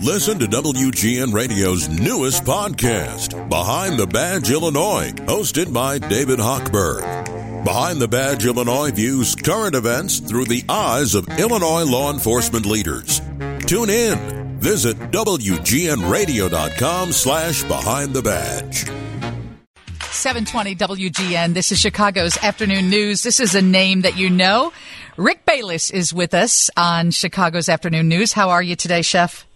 Listen to WGN Radio's newest podcast, Behind the Badge Illinois, hosted by David Hochberg. Behind the Badge Illinois views current events through the eyes of Illinois law enforcement leaders. Tune in. Visit WGNRadio.com slash Behind the Badge. 720 WGN. This is Chicago's afternoon news. This is a name that you know. Rick Bayless is with us on Chicago's afternoon news. How are you today, Chef?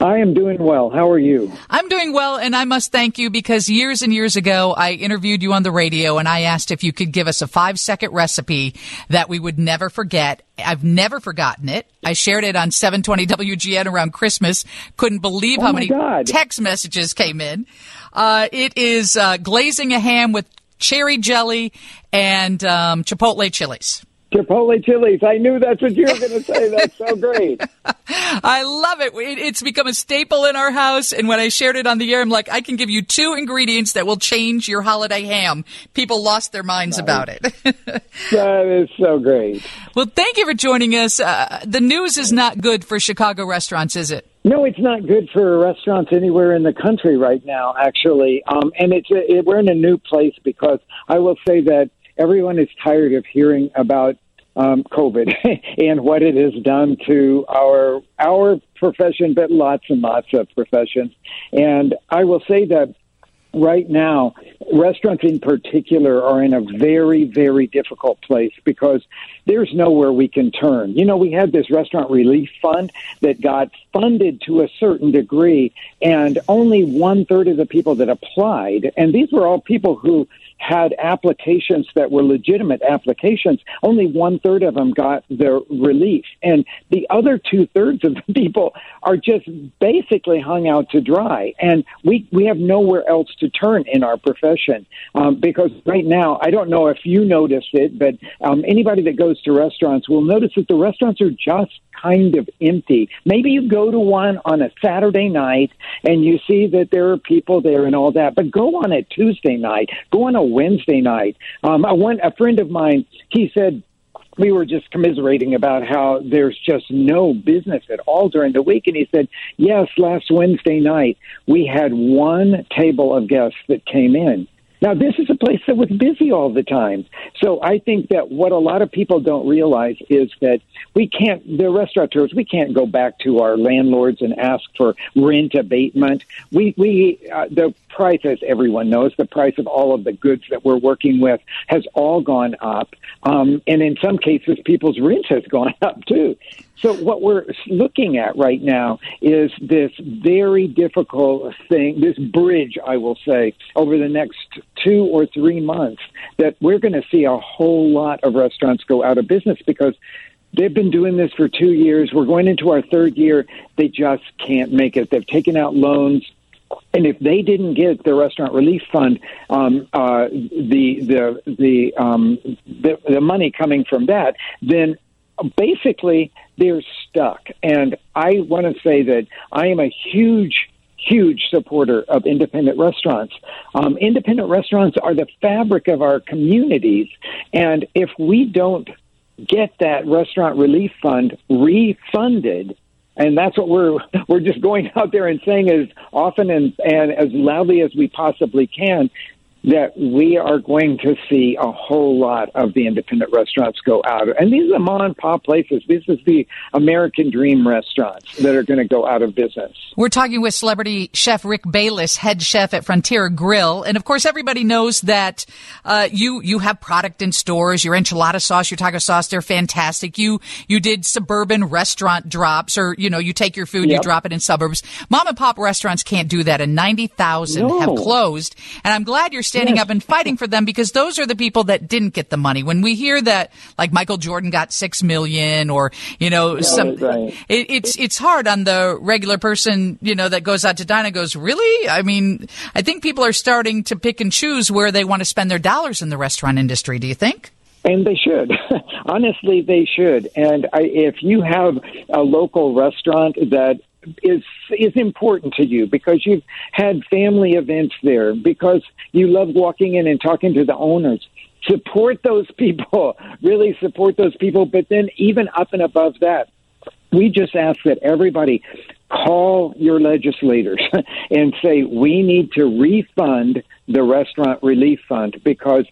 I am doing well. How are you? I'm doing well, and I must thank you because years and years ago, I interviewed you on the radio and I asked if you could give us a five second recipe that we would never forget. I've never forgotten it. I shared it on 720 WGN around Christmas. Couldn't believe oh how many God. text messages came in. Uh, it is uh, glazing a ham with cherry jelly and um, chipotle chilies. Chipotle chilies. I knew that's what you were going to say. That's so great. I love it. It's become a staple in our house. And when I shared it on the air, I'm like, I can give you two ingredients that will change your holiday ham. People lost their minds nice. about it. that is so great. Well, thank you for joining us. Uh, the news is not good for Chicago restaurants, is it? No, it's not good for restaurants anywhere in the country right now, actually. Um, and it's a, it, we're in a new place because I will say that everyone is tired of hearing about um, COVID and what it has done to our our profession, but lots and lots of professions. And I will say that right now, restaurants in particular are in a very, very difficult place because there's nowhere we can turn. You know, we had this restaurant relief fund that got funded to a certain degree, and only one third of the people that applied, and these were all people who had applications that were legitimate applications, only one third of them got their relief. And the other two thirds of the people are just basically hung out to dry. And we, we have nowhere else to turn in our profession. Um, because right now, I don't know if you noticed it, but um, anybody that goes to restaurants will notice that the restaurants are just kind of empty. Maybe you go to one on a Saturday night and you see that there are people there and all that, but go on a Tuesday night, go on a Wednesday night. Um, I went, a friend of mine, he said, we were just commiserating about how there's just no business at all during the week. And he said, Yes, last Wednesday night we had one table of guests that came in. Now, this is a place that was busy all the time. So I think that what a lot of people don't realize is that we can't, the restaurateurs, we can't go back to our landlords and ask for rent abatement. We, we, uh, the price, as everyone knows, the price of all of the goods that we're working with has all gone up. Um, and in some cases, people's rent has gone up too. So what we're looking at right now is this very difficult thing, this bridge, I will say, over the next two or three months, that we're going to see a whole lot of restaurants go out of business because they've been doing this for two years. We're going into our third year. They just can't make it. They've taken out loans. And if they didn't get the restaurant relief fund, um, uh, the the the, um, the the money coming from that, then basically they're stuck. And I want to say that I am a huge huge supporter of independent restaurants. Um, independent restaurants are the fabric of our communities, and if we don't get that restaurant relief fund refunded, and that's what we're we're just going out there and saying as often and, and as loudly as we possibly can that we are going to see a whole lot of the independent restaurants go out. And these are mom and pop places. This is the American dream restaurants that are going to go out of business. We're talking with celebrity chef Rick Bayless, head chef at Frontera Grill. And of course, everybody knows that uh, you you have product in stores. Your enchilada sauce, your taco sauce, they're fantastic. You you did suburban restaurant drops, or you know, you take your food, yep. you drop it in suburbs. Mom and pop restaurants can't do that, and ninety thousand no. have closed. And I'm glad you're standing yes. up and fighting for them because those are the people that didn't get the money. When we hear that, like Michael Jordan got six million, or you know, some, right. it, it's it's hard on the regular person, you know, that goes out to dine and goes, really? I mean, I think people are starting to pick and choose where they want to spend their dollars in the restaurant industry. Do you think? And they should. Honestly, they should. And I, if you have a local restaurant that is is important to you because you've had family events there because you love walking in and talking to the owners. Support those people really support those people but then even up and above that we just ask that everybody call your legislators and say we need to refund the restaurant relief fund because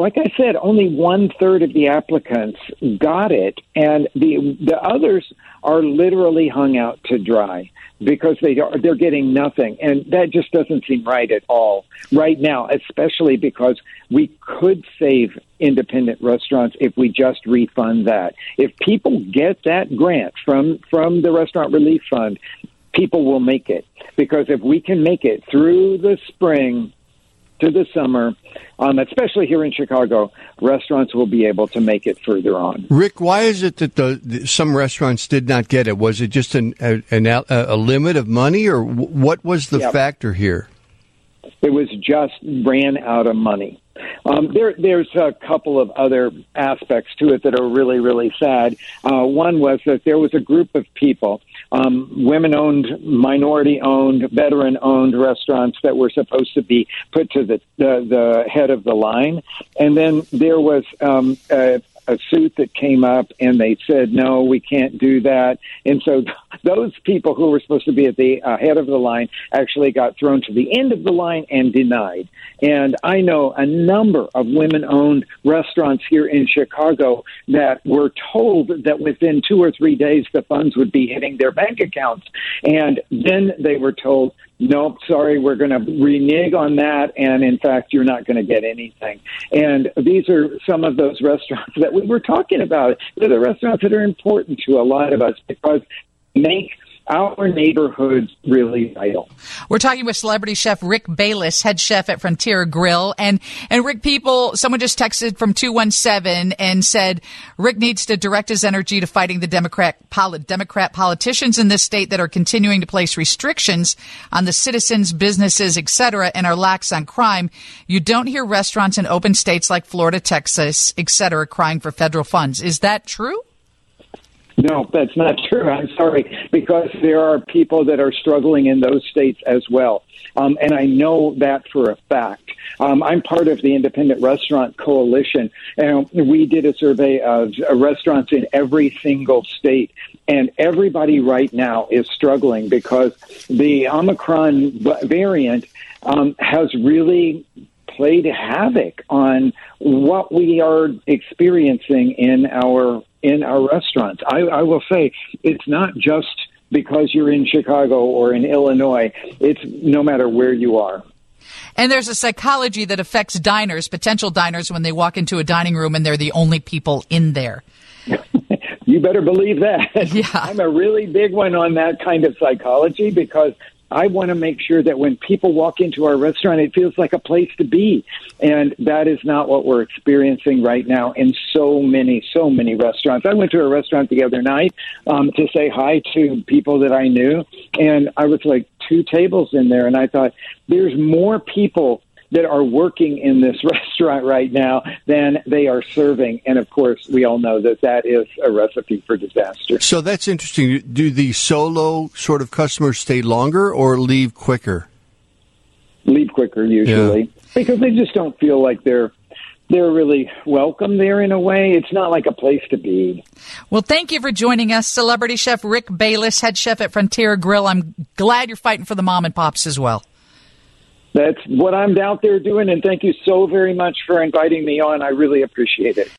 like I said, only one third of the applicants got it, and the the others are literally hung out to dry because they are they're getting nothing, and that just doesn't seem right at all right now. Especially because we could save independent restaurants if we just refund that. If people get that grant from from the restaurant relief fund, people will make it because if we can make it through the spring to the summer, um, especially here in Chicago, restaurants will be able to make it further on. Rick, why is it that the, the some restaurants did not get it? Was it just an, a, an, a limit of money, or what was the yep. factor here? It was just ran out of money. Um, there, there's a couple of other aspects to it that are really, really sad. Uh, one was that there was a group of people, um, women owned, minority owned, veteran owned restaurants that were supposed to be put to the, the, the head of the line. And then there was um, a, a suit that came up and they said, no, we can't do that. And so those people who were supposed to be at the uh, head of the line actually got thrown to the end of the line and denied. And I know a number of women owned restaurants here in Chicago that were told that within two or three days the funds would be hitting their bank accounts. And then they were told, nope, sorry, we're going to renege on that. And in fact, you're not going to get anything. And these are some of those restaurants that we were talking about. They're the restaurants that are important to a lot of us because make our neighborhoods really vital. We're talking with celebrity chef Rick Bayless, head chef at Frontera Grill. And, and Rick, people, someone just texted from 217 and said Rick needs to direct his energy to fighting the Democrat, Democrat politicians in this state that are continuing to place restrictions on the citizens, businesses, etc., and are lax on crime. You don't hear restaurants in open states like Florida, Texas, etc., crying for federal funds. Is that true? No, that's not true. I'm sorry, because there are people that are struggling in those states as well. Um, and I know that for a fact. Um, I'm part of the Independent Restaurant Coalition, and we did a survey of uh, restaurants in every single state. And everybody right now is struggling because the Omicron variant um, has really played havoc on what we are experiencing in our in our restaurants. I, I will say it's not just because you're in Chicago or in Illinois. It's no matter where you are. And there's a psychology that affects diners, potential diners, when they walk into a dining room and they're the only people in there. you better believe that. Yeah. I'm a really big one on that kind of psychology because I want to make sure that when people walk into our restaurant, it feels like a place to be. And that is not what we're experiencing right now in so many, so many restaurants. I went to a restaurant the other night um, to say hi to people that I knew, and I was like two tables in there, and I thought, there's more people that are working in this restaurant right now than they are serving. And of course, we all know that that is a recipe for disaster. So that's interesting. Do the solo sort of customers stay longer or leave quicker? Leave quicker usually yeah. because they just don't feel like they're they're really welcome there in a way. It's not like a place to be. Well, thank you for joining us, celebrity chef Rick Bayless, head chef at Frontera Grill. I'm glad you're fighting for the mom and pops as well that's what I'm out there doing. And thank you so very much for inviting me on. I really appreciate it.